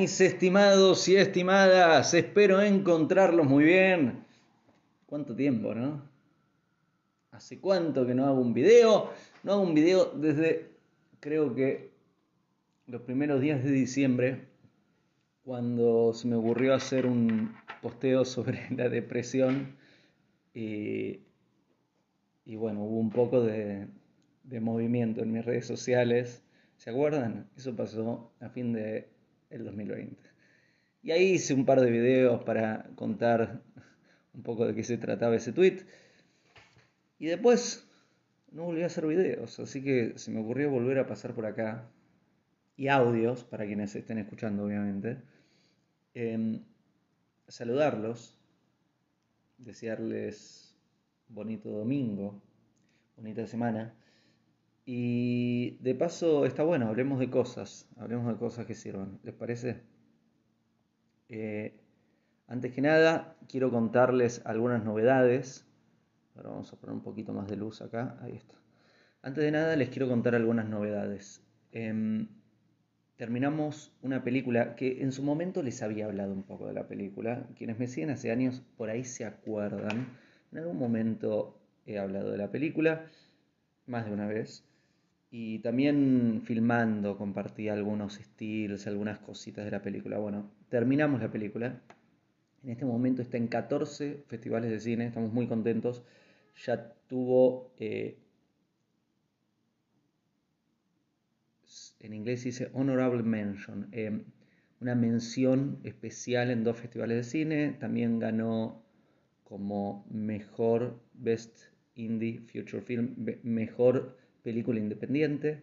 Mis estimados y estimadas, espero encontrarlos muy bien. ¿Cuánto tiempo, no? ¿Hace cuánto que no hago un video? No hago un video desde, creo que, los primeros días de diciembre, cuando se me ocurrió hacer un posteo sobre la depresión y, y bueno, hubo un poco de, de movimiento en mis redes sociales. ¿Se acuerdan? Eso pasó a fin de el 2020. Y ahí hice un par de videos para contar un poco de qué se trataba ese tweet. Y después no volví a hacer videos, así que se me ocurrió volver a pasar por acá. Y audios, para quienes estén escuchando, obviamente. Em, saludarlos, desearles bonito domingo, bonita semana. Y de paso está bueno, hablemos de cosas, hablemos de cosas que sirvan, ¿les parece? Eh, antes que nada, quiero contarles algunas novedades. Ahora vamos a poner un poquito más de luz acá, ahí está. Antes de nada, les quiero contar algunas novedades. Em, terminamos una película que en su momento les había hablado un poco de la película. Quienes me siguen hace años por ahí se acuerdan. En algún momento he hablado de la película, más de una vez. Y también filmando, compartí algunos estilos, algunas cositas de la película. Bueno, terminamos la película. En este momento está en 14 festivales de cine, estamos muy contentos. Ya tuvo, eh, en inglés dice honorable mention, eh, una mención especial en dos festivales de cine. También ganó como mejor Best Indie Future Film, mejor película independiente,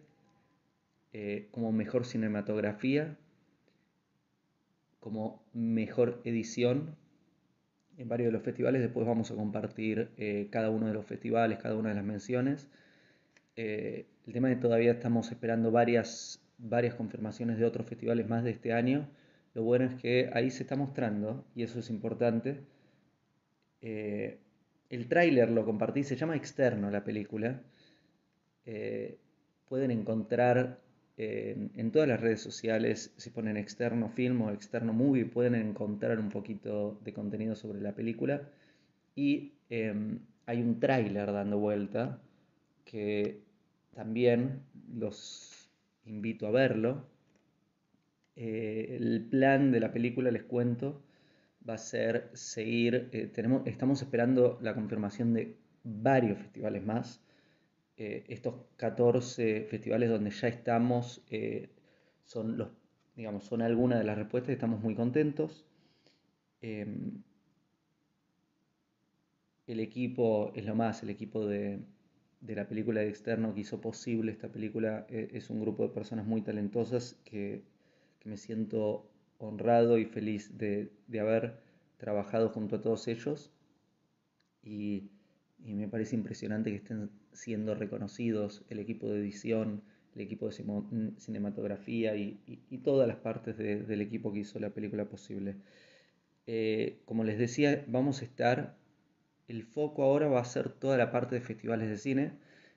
eh, como mejor cinematografía, como mejor edición en varios de los festivales. Después vamos a compartir eh, cada uno de los festivales, cada una de las menciones. Eh, el tema que todavía estamos esperando varias, varias confirmaciones de otros festivales más de este año. Lo bueno es que ahí se está mostrando, y eso es importante. el tráiler lo compartí, se llama Externo la película. Eh, pueden encontrar en, todas las redes sociales, si ponen externo film o externo movie, pueden encontrar un poquito de contenido sobre la película. Y em, hay un tráiler dando vuelta que también los invito a verlo. Eh, el plan de la película, les cuento, va a ser seguir, eh, tenemos, estamos esperando la confirmación de varios festivales más eh, estos 14 festivales donde ya estamos eh, son los digamos son algunas de las respuestas estamos muy contentos. Em, el equipo es lo más el equipo de, la película de externo que hizo posible esta película eh, es un grupo de personas muy talentosas que, me siento honrado y feliz de, de haber trabajado junto a todos ellos. Y y me parece impresionante que estén siendo reconocidos el equipo de edición, el equipo de cinematografía y, todas las partes del equipo que hizo la película posible. Eh, como les decía, vamos a estar, el foco ahora va a ser toda la parte de festivales de cine.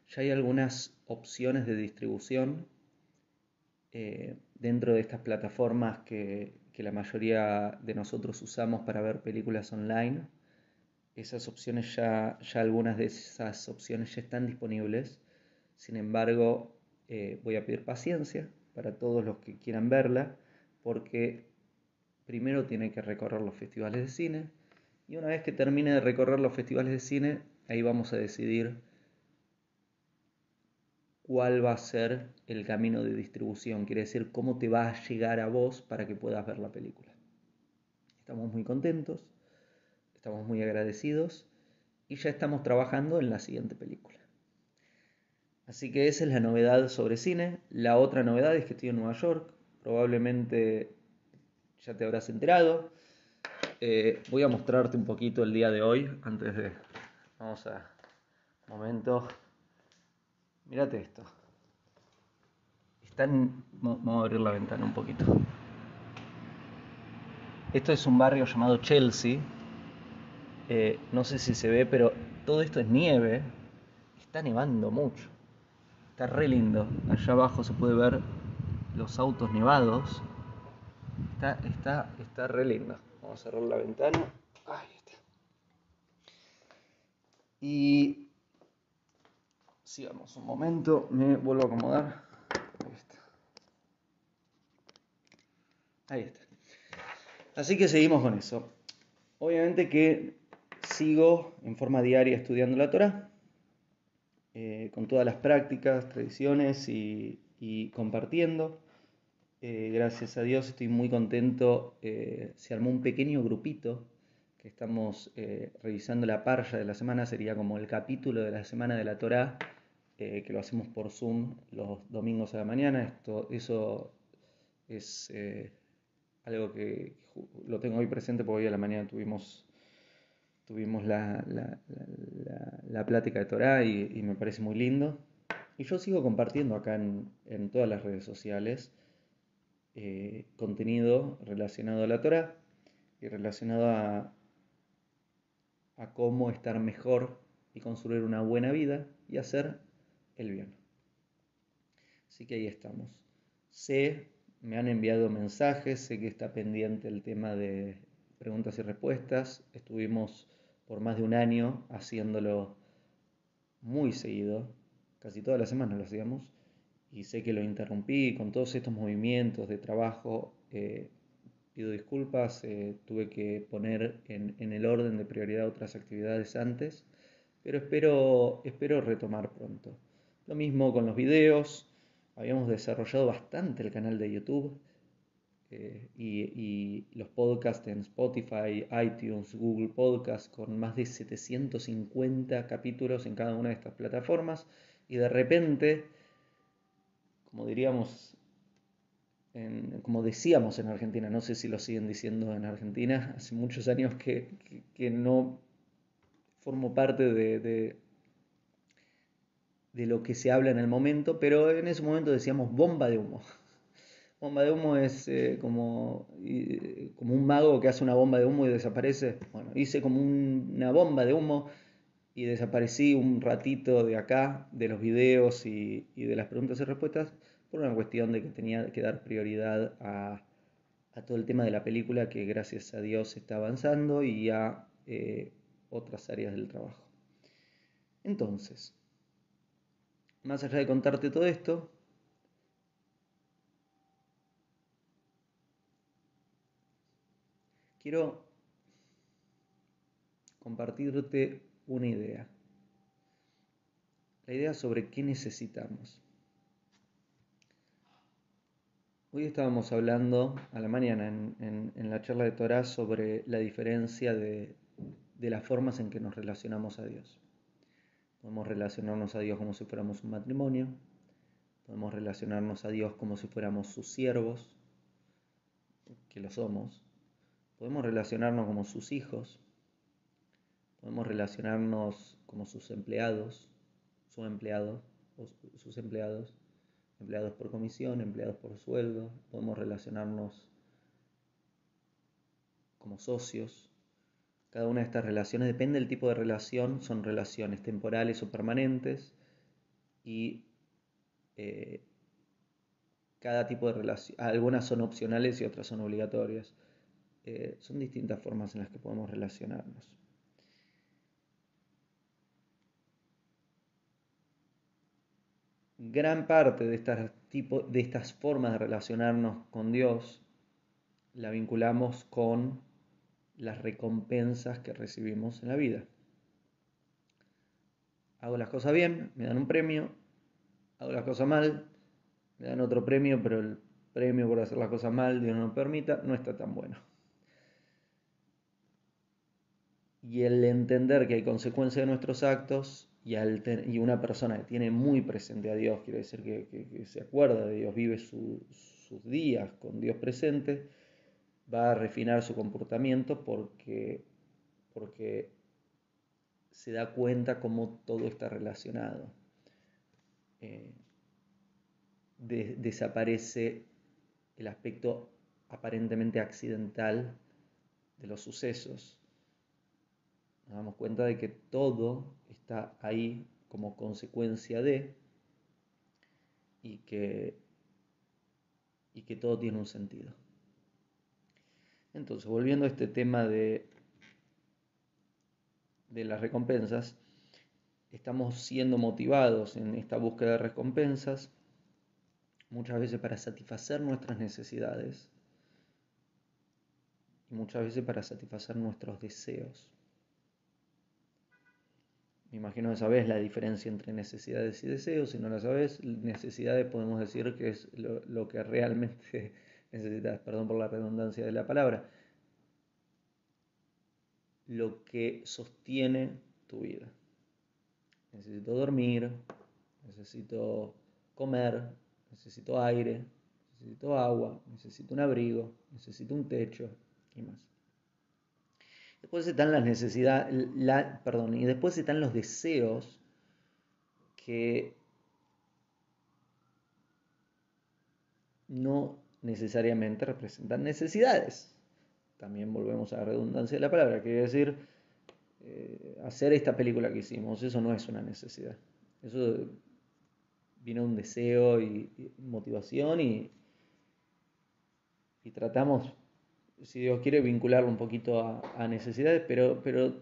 Ya hay algunas opciones de distribución eh, dentro de estas plataformas que, que la mayoría de nosotros usamos para ver películas online esas opciones ya, ya algunas de esas opciones ya están disponibles. Sin embargo, eh, voy a pedir paciencia para todos los que quieran verla, porque primero tiene que recorrer los festivales de cine y una vez que termine de recorrer los festivales de cine, ahí vamos a decidir cuál va a ser el camino de distribución, quiere decir cómo te va a llegar a vos para que puedas ver la película. Estamos muy contentos Estamos muy agradecidos y ya estamos trabajando en la siguiente película. Así que esa es la novedad sobre cine. La otra novedad es que estoy en Nueva York. Probablemente ya te habrás enterado. Eh, voy a mostrarte un poquito el día de hoy antes de... Vamos a... Momento. Mírate esto. Están... Vamos a abrir la ventana un poquito. Esto es un barrio llamado Chelsea, eh, no sé si se ve, pero todo esto es nieve. Está nevando mucho. Está re lindo. Allá abajo se puede ver los autos nevados. está, está, está re lindo. Vamos a cerrar la ventana. Ahí está. Y sigamos un momento, me vuelvo a acomodar. Ahí está. Ahí está. Así que seguimos con eso. Obviamente que sigo en forma diaria estudiando la Torah, eh, con todas las prácticas, tradiciones y, compartiendo. Eh, gracias a Dios estoy muy contento. Eh, se armó un pequeño grupito que estamos revisando la parya de la semana, sería como el capítulo de la semana de la Torah, que lo hacemos por Zoom los domingos a la mañana. Esto, eso es algo que lo tengo hoy presente porque hoy a la mañana tuvimos, tuvimos la, la, plática de Torah y, me parece muy lindo. Y yo sigo compartiendo acá en, todas las redes sociales eh, contenido relacionado a la Torah y relacionado a, a cómo estar mejor y construir una buena vida y hacer el bien. Así que ahí estamos. Sé me han enviado mensajes, sé que está pendiente el tema de preguntas y respuestas. Estuvimos por más de un año haciéndolo muy seguido, casi toda la semana lo hacíamos, y sé que lo interrumpí con todos estos movimientos de trabajo. Eh, pido disculpas, eh, tuve que poner en, en, el orden de prioridad otras actividades antes, pero espero, espero retomar pronto. Lo mismo con los videos, habíamos desarrollado bastante el canal de YouTube eh, y, los podcasts en Spotify, iTunes, Google Podcasts, con más de 750 capítulos en cada una de estas plataformas. Y de repente, como diríamos, como decíamos en Argentina, no sé si lo siguen diciendo en Argentina, hace muchos años que, no formo parte de de lo que se habla en el momento, pero en ese momento decíamos bomba de humo. Bomba de humo es eh, como, como un mago que hace una bomba de humo y desaparece. Bueno, hice como una bomba de humo y desaparecí un ratito de acá, de los videos y, de las preguntas y respuestas, por una cuestión de que tenía que dar prioridad a, todo el tema de la película que gracias a Dios está avanzando y a eh, otras áreas del trabajo. Entonces, más allá de contarte todo esto, quiero compartirte una idea. La idea sobre qué necesitamos. Hoy estábamos hablando a la mañana en, la charla de Torah sobre la diferencia de las formas en que nos relacionamos a Dios. Podemos relacionarnos a Dios como si fuéramos un matrimonio. Podemos relacionarnos a Dios como si fuéramos sus siervos, que lo somos. Podemos relacionarnos como sus hijos. Podemos relacionarnos como sus empleados, sus empleados, sus empleados, empleados por comisión, empleados por sueldo. Podemos relacionarnos como socios, cada una de estas relaciones, depende del tipo de relación, son relaciones temporales o permanentes y eh, cada tipo de relación, algunas son opcionales y otras son obligatorias. Eh, son distintas formas en las que podemos relacionarnos. Gran parte de estas, de estas formas de relacionarnos con Dios la vinculamos con las recompensas que recibimos en la vida. Hago las cosas bien, me dan un premio, hago las cosas mal, me dan otro premio, pero el premio por hacer las cosas mal, Dios no lo permita, no está tan bueno. Y el entender que hay consecuencias de nuestros actos y, y, una persona que tiene muy presente a Dios, quiere decir que, se acuerda de Dios, vive sus días con Dios presente, va a refinar su comportamiento porque, porque se da cuenta cómo todo está relacionado. Eh, desaparece el aspecto aparentemente accidental de los sucesos. Nos damos cuenta de que todo está ahí como consecuencia de y que, y que todo tiene un sentido. Entonces, volviendo a este tema de, de las recompensas, estamos siendo motivados en esta búsqueda de recompensas muchas veces para satisfacer nuestras necesidades y muchas veces para satisfacer nuestros deseos. Me imagino que sabes la diferencia entre necesidades y deseos. Si no la sabes, necesidades podemos decir que es lo, que realmente necesitas, perdón por la redundancia de la palabra, lo que sostiene tu vida. Necesito dormir, necesito comer, necesito aire, necesito agua, necesito un abrigo, necesito un techo y más. Después están las necesidades, la, perdón, y después están los deseos que no necesariamente representan necesidades. También volvemos a la redundancia de la palabra, quiere decir, eh, hacer esta película que hicimos, eso no es una necesidad. Eso viene un deseo y, motivación y, y tratamos si Dios quiere, vincularlo un poquito a, necesidades, pero, pero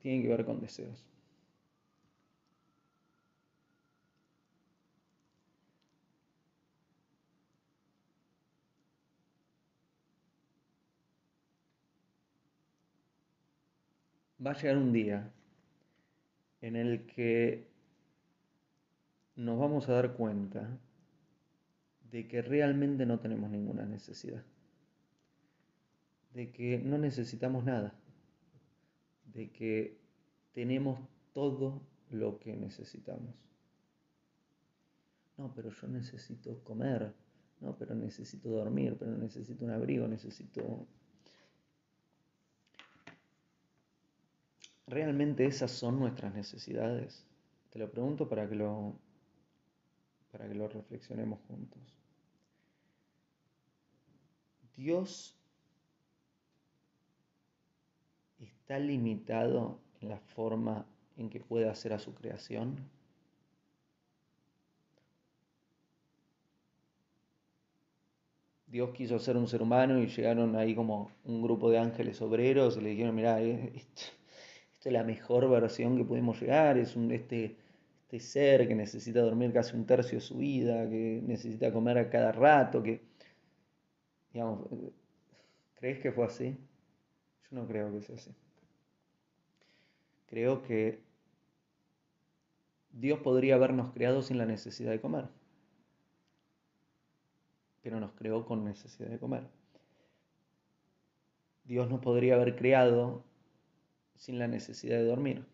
tiene que ver con deseos. Va a llegar un día en el que nos vamos a dar cuenta de que realmente no tenemos ninguna necesidad de que no necesitamos nada, de que tenemos todo lo que necesitamos. No, pero yo necesito comer, no, pero necesito dormir, pero necesito un abrigo, necesito... ¿Realmente esas son nuestras necesidades? Te lo pregunto para que lo, para que lo reflexionemos juntos. Dios está limitado en la forma en que puede hacer a su creación? Dios quiso ser un ser humano y llegaron ahí como un grupo de ángeles obreros y le dijeron, mira, esto, es la mejor versión que pudimos llegar, es un, este, este ser que necesita dormir casi un tercio de su vida, que necesita comer a cada rato, que, digamos, ¿crees que fue así? Yo no creo que sea así creo que Dios podría habernos creado sin la necesidad de comer, pero nos creó con necesidad de comer. Dios nos podría haber creado sin la necesidad de dormir,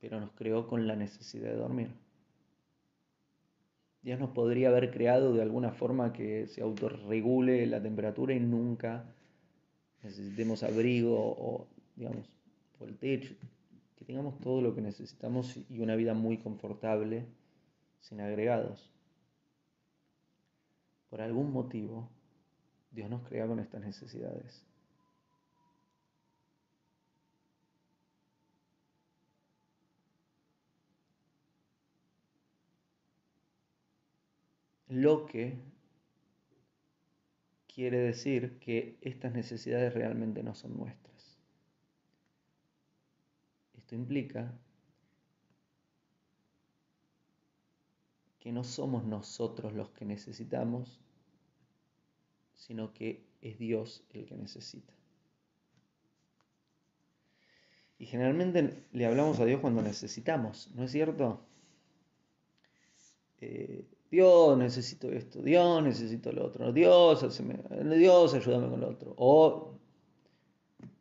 pero nos creó con la necesidad de dormir. Dios nos podría haber creado de alguna forma que se autorregule la temperatura y nunca necesitemos abrigo o, digamos, el techo, que tengamos todo lo que necesitamos y una vida muy confortable, sin agregados. Por algún motivo, Dios nos crea con estas necesidades. Lo que quiere decir que estas necesidades realmente no son nuestras implica que no somos nosotros los que necesitamos, sino que es Dios el que necesita. Y generalmente le hablamos a Dios cuando necesitamos, ¿no es cierto? Eh, Dios, necesito esto, Dios, necesito lo otro, Dios, Dios, ayúdame con lo otro. O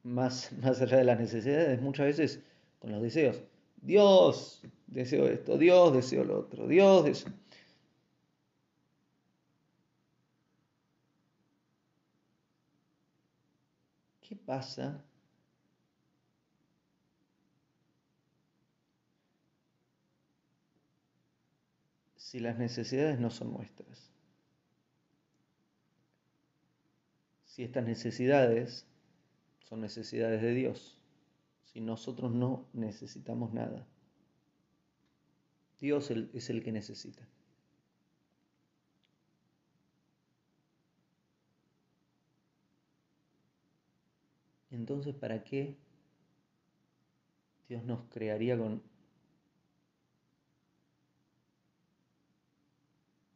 más, más allá de las necesidades, muchas veces con los deseos. Dios, deseo esto, Dios, deseo lo otro, Dios, deseo... ¿Qué pasa si las necesidades no son nuestras? Si estas necesidades son necesidades de Dios si nosotros no necesitamos nada. Dios es el que necesita. entonces ¿para qué Dios nos crearía con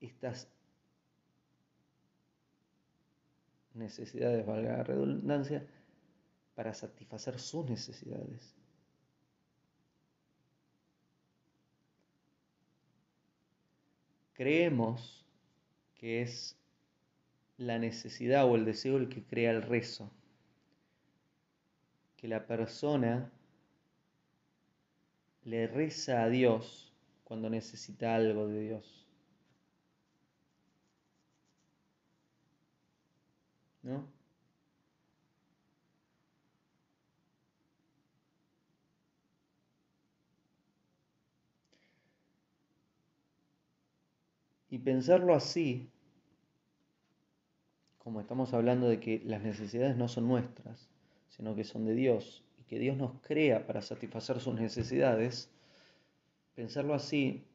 estas necesidades, valga la redundancia, para satisfacer sus necesidades. Creemos que es la necesidad o el deseo el que crea el rezo, que la persona le reza a Dios cuando necesita algo de Dios. ¿No? Y pensarlo así, como estamos hablando de que las necesidades no son nuestras, sino que son de Dios, y que Dios nos crea para satisfacer sus necesidades, pensarlo así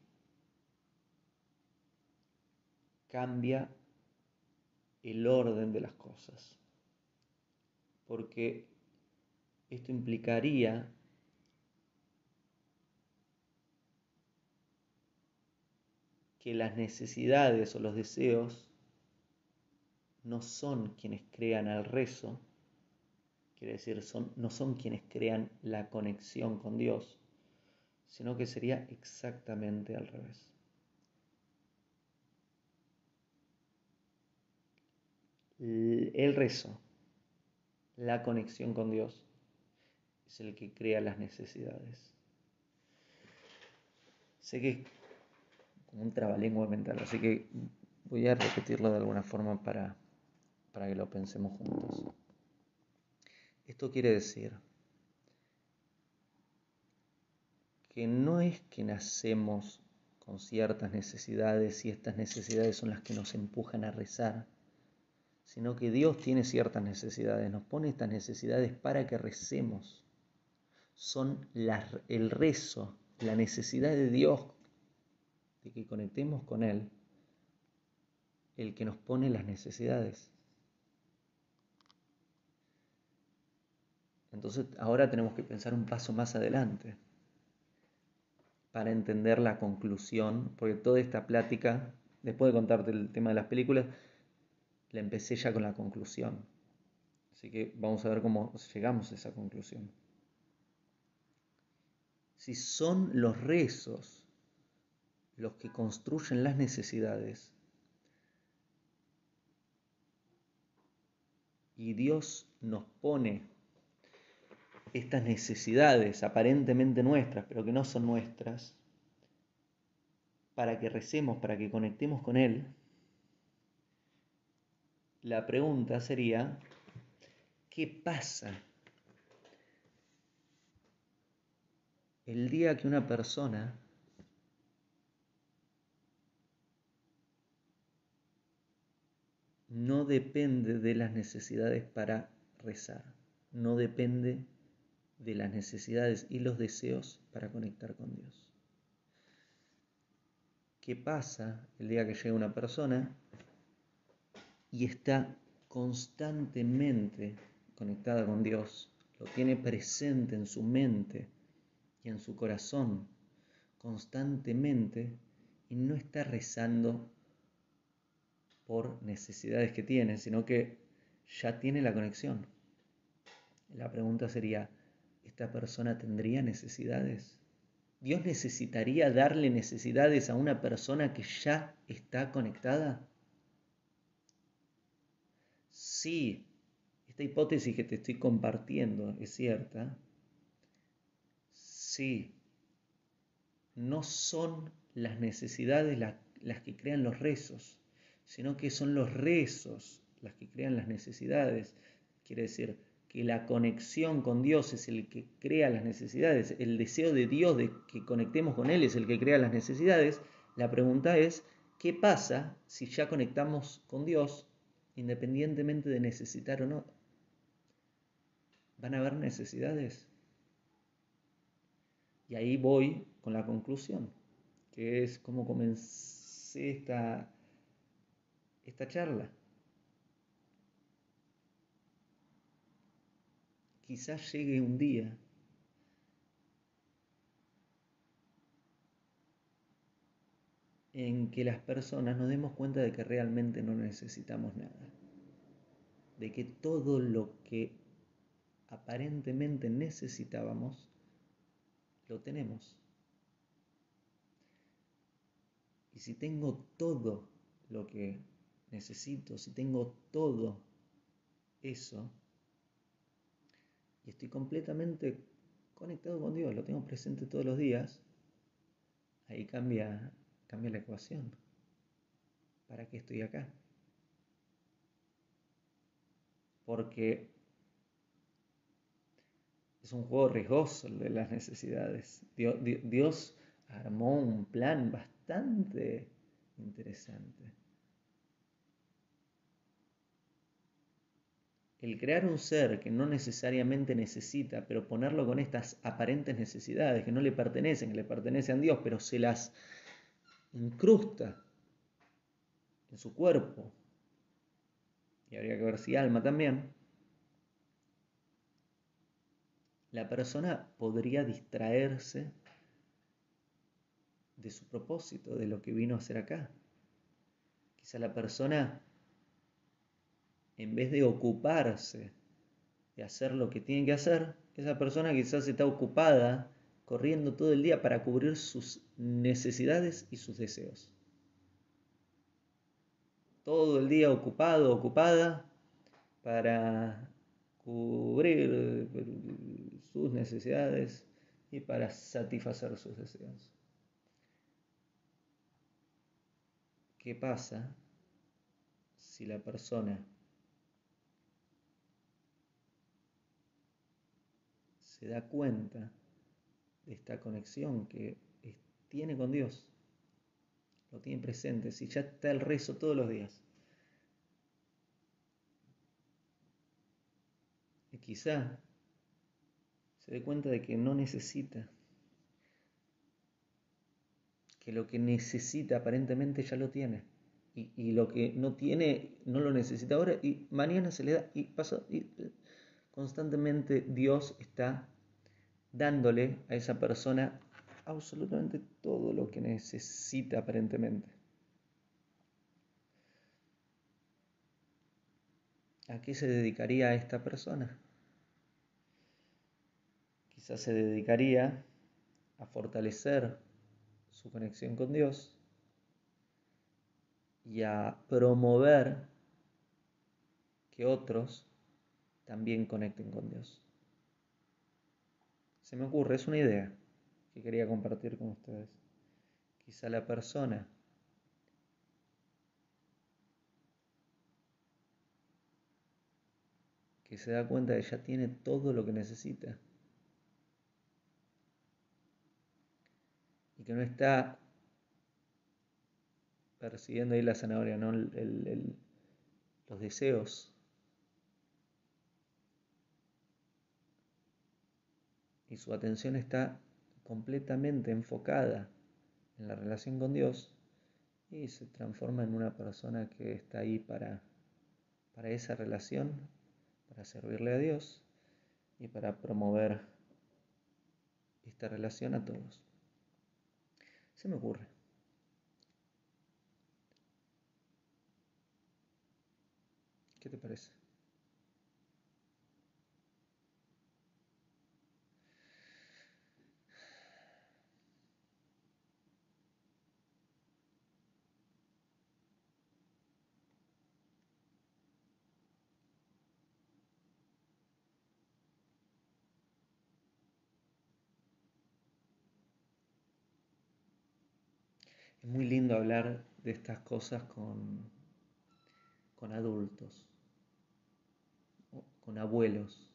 cambia el orden de las cosas. Porque esto implicaría que las necesidades o los deseos no son quienes crean al rezo, quiere decir, son, no son quienes crean la conexión con Dios, sino que sería exactamente al revés. El rezo, la conexión con Dios, es el que crea las necesidades. Sé que como un trabalengua mental. Así que voy a repetirlo de alguna forma para, para que lo pensemos juntos. Esto quiere decir que no es que nacemos con ciertas necesidades y estas necesidades son las que nos empujan a rezar, sino que Dios tiene ciertas necesidades, nos pone estas necesidades para que recemos. Son el rezo, la necesidad de Dios de que conectemos con Él, el que nos pone las necesidades. Entonces ahora tenemos que pensar un paso más adelante para entender la conclusión, porque toda esta plática, después de contarte el tema de las películas, la empecé ya con la conclusión. Así que vamos a ver cómo llegamos a esa conclusión. Si son los rezos los que construyen las necesidades. Y Dios nos pone estas necesidades aparentemente nuestras, pero que no son nuestras, para que recemos, para que conectemos con Él. La pregunta sería, ¿qué pasa el día que una persona no depende de las necesidades para rezar, no depende de las necesidades y los deseos para conectar con Dios. ¿Qué pasa el día que llega una persona y está constantemente conectada con Dios, lo tiene presente en su mente y en su corazón constantemente y no está rezando por necesidades que tiene, sino que ya tiene la conexión. La pregunta sería, ¿esta persona tendría necesidades? ¿Dios necesitaría darle necesidades a una persona que ya está conectada? Sí, esta hipótesis que te estoy compartiendo es cierta. Sí, no son las necesidades las que crean los rezos sino que son los rezos las que crean las necesidades. Quiere decir que la conexión con Dios es el que crea las necesidades, el deseo de Dios de que conectemos con Él es el que crea las necesidades. La pregunta es, ¿qué pasa si ya conectamos con Dios independientemente de necesitar o no? ¿Van a haber necesidades? Y ahí voy con la conclusión, que es cómo comencé esta esta charla. quizás llegue un día en que las personas nos demos cuenta de que realmente no necesitamos nada, de que todo lo que aparentemente necesitábamos, lo tenemos. Y si tengo todo lo que necesito, si tengo todo eso, y estoy completamente conectado con Dios, lo tengo presente todos los días, ahí cambia Cambia la ecuación. ¿Para qué estoy acá? Porque es un juego riesgoso el de las necesidades. Dios, armó un plan bastante interesante. El crear un ser que no necesariamente necesita, pero ponerlo con estas aparentes necesidades que no le pertenecen, que le pertenecen a Dios, pero se las incrusta en su cuerpo, y habría que ver si alma también, la persona podría distraerse de su propósito, de lo que vino a hacer acá. Quizá la persona, en vez de ocuparse de hacer lo que tiene que hacer, esa persona quizás está ocupada corriendo todo el día para cubrir sus necesidades y sus deseos. Todo el día ocupado, ocupada para cubrir sus necesidades y para satisfacer sus deseos. ¿Qué pasa si la persona se da cuenta esta conexión que tiene con Dios. Lo tiene presente, si ya está el rezo todos los días. Y quizá se dé cuenta de que no necesita, que lo que necesita aparentemente ya lo tiene. Y, lo que no tiene, no lo necesita ahora y mañana se le da y pasa. Y constantemente Dios está dándole a esa persona absolutamente todo lo que necesita aparentemente. ¿A qué se dedicaría esta persona? Quizás se dedicaría a fortalecer su conexión con Dios y a promover que otros también conecten con Dios. Se me ocurre, es una idea que quería compartir con ustedes. Quizá la persona que se da cuenta de que ya tiene todo lo que necesita y que no está persiguiendo ahí la zanahoria, ¿no? los deseos y su atención está completamente enfocada en la relación con Dios y se transforma en una persona que está ahí para, para esa relación, para servirle a Dios y para promover esta relación a todos. Se me ocurre. ¿Qué te parece? Es muy lindo hablar de estas cosas con, con adultos, con abuelos,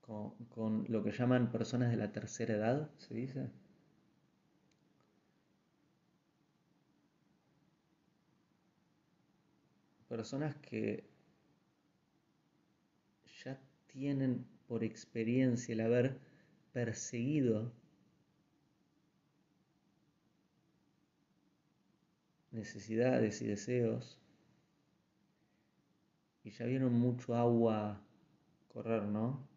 con, con lo que llaman personas de la tercera edad, se dice. Personas que ya tienen por experiencia el haber perseguido necesidades y deseos y ya vieron mucho agua correr, ¿no?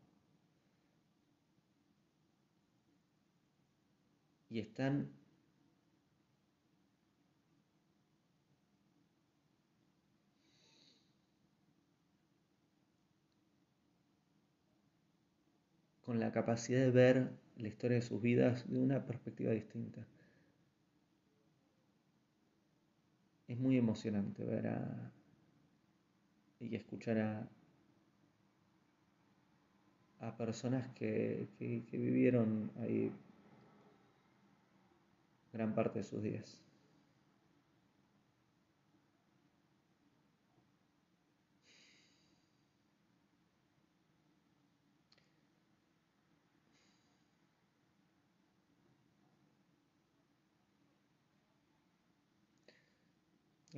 Y están con la capacidad de ver la historia de sus vidas de una perspectiva distinta. Es muy emocionante ver a, y escuchar a, a personas que, que, que vivieron ahí gran parte de sus días.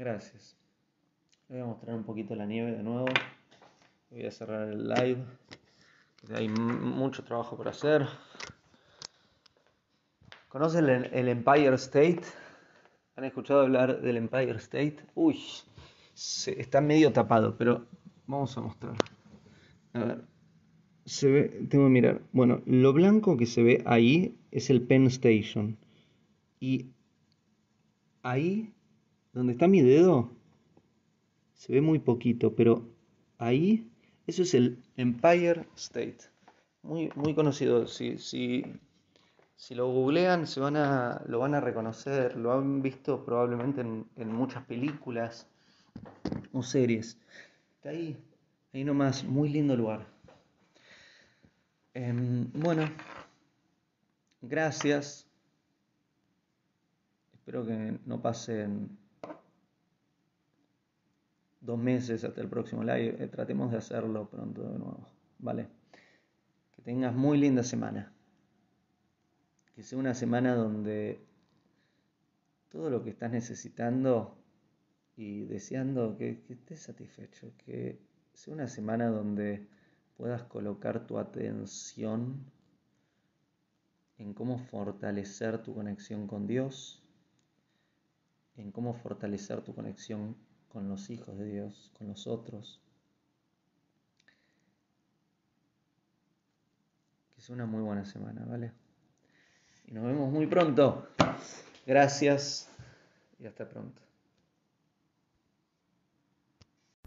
Gracias. voy a mostrar un poquito la nieve de nuevo. Voy a cerrar el live. Hay mucho trabajo por hacer. ¿Conocen el, Empire State? ¿Han escuchado hablar del Empire State? Uy, está medio tapado, pero vamos a mostrar. A ver, se ve, tengo que mirar. Bueno, lo blanco que se ve ahí es el Penn Station. Y ahí donde está mi dedo, se ve muy poquito, pero ahí, eso es el Empire State. Muy, muy conocido. Si, si, si lo googlean, se van a, lo van a reconocer. Lo han visto probablemente en, muchas películas o series. Está ahí, ahí nomás. Muy lindo lugar. Em, bueno, gracias. Espero que no pasen dos meses hasta el próximo live. Eh, tratemos de hacerlo pronto de nuevo. ¿Vale? Que tengas muy linda semana. Que sea una semana donde todo lo que estás necesitando y deseando que, que estés satisfecho. Que sea una semana donde puedas colocar tu atención en cómo fortalecer tu conexión con Dios, en cómo fortalecer tu conexión con los hijos de Dios, con los otros. Que sea una muy buena semana, ¿vale? Y nos vemos muy pronto. Gracias y hasta pronto.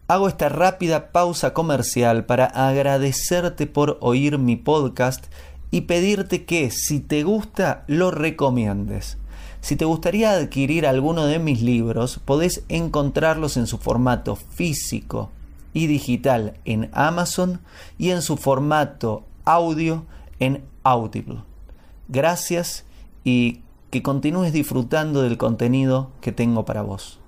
Hago esta rápida pausa comercial para agradecerte por oír mi podcast y pedirte que si te gusta lo recomiendes. Si te gustaría adquirir alguno de mis libros, podés encontrarlos en su formato físico y digital en Amazon y en su formato audio en Audible. Gracias y que continúes disfrutando del contenido que tengo para vos.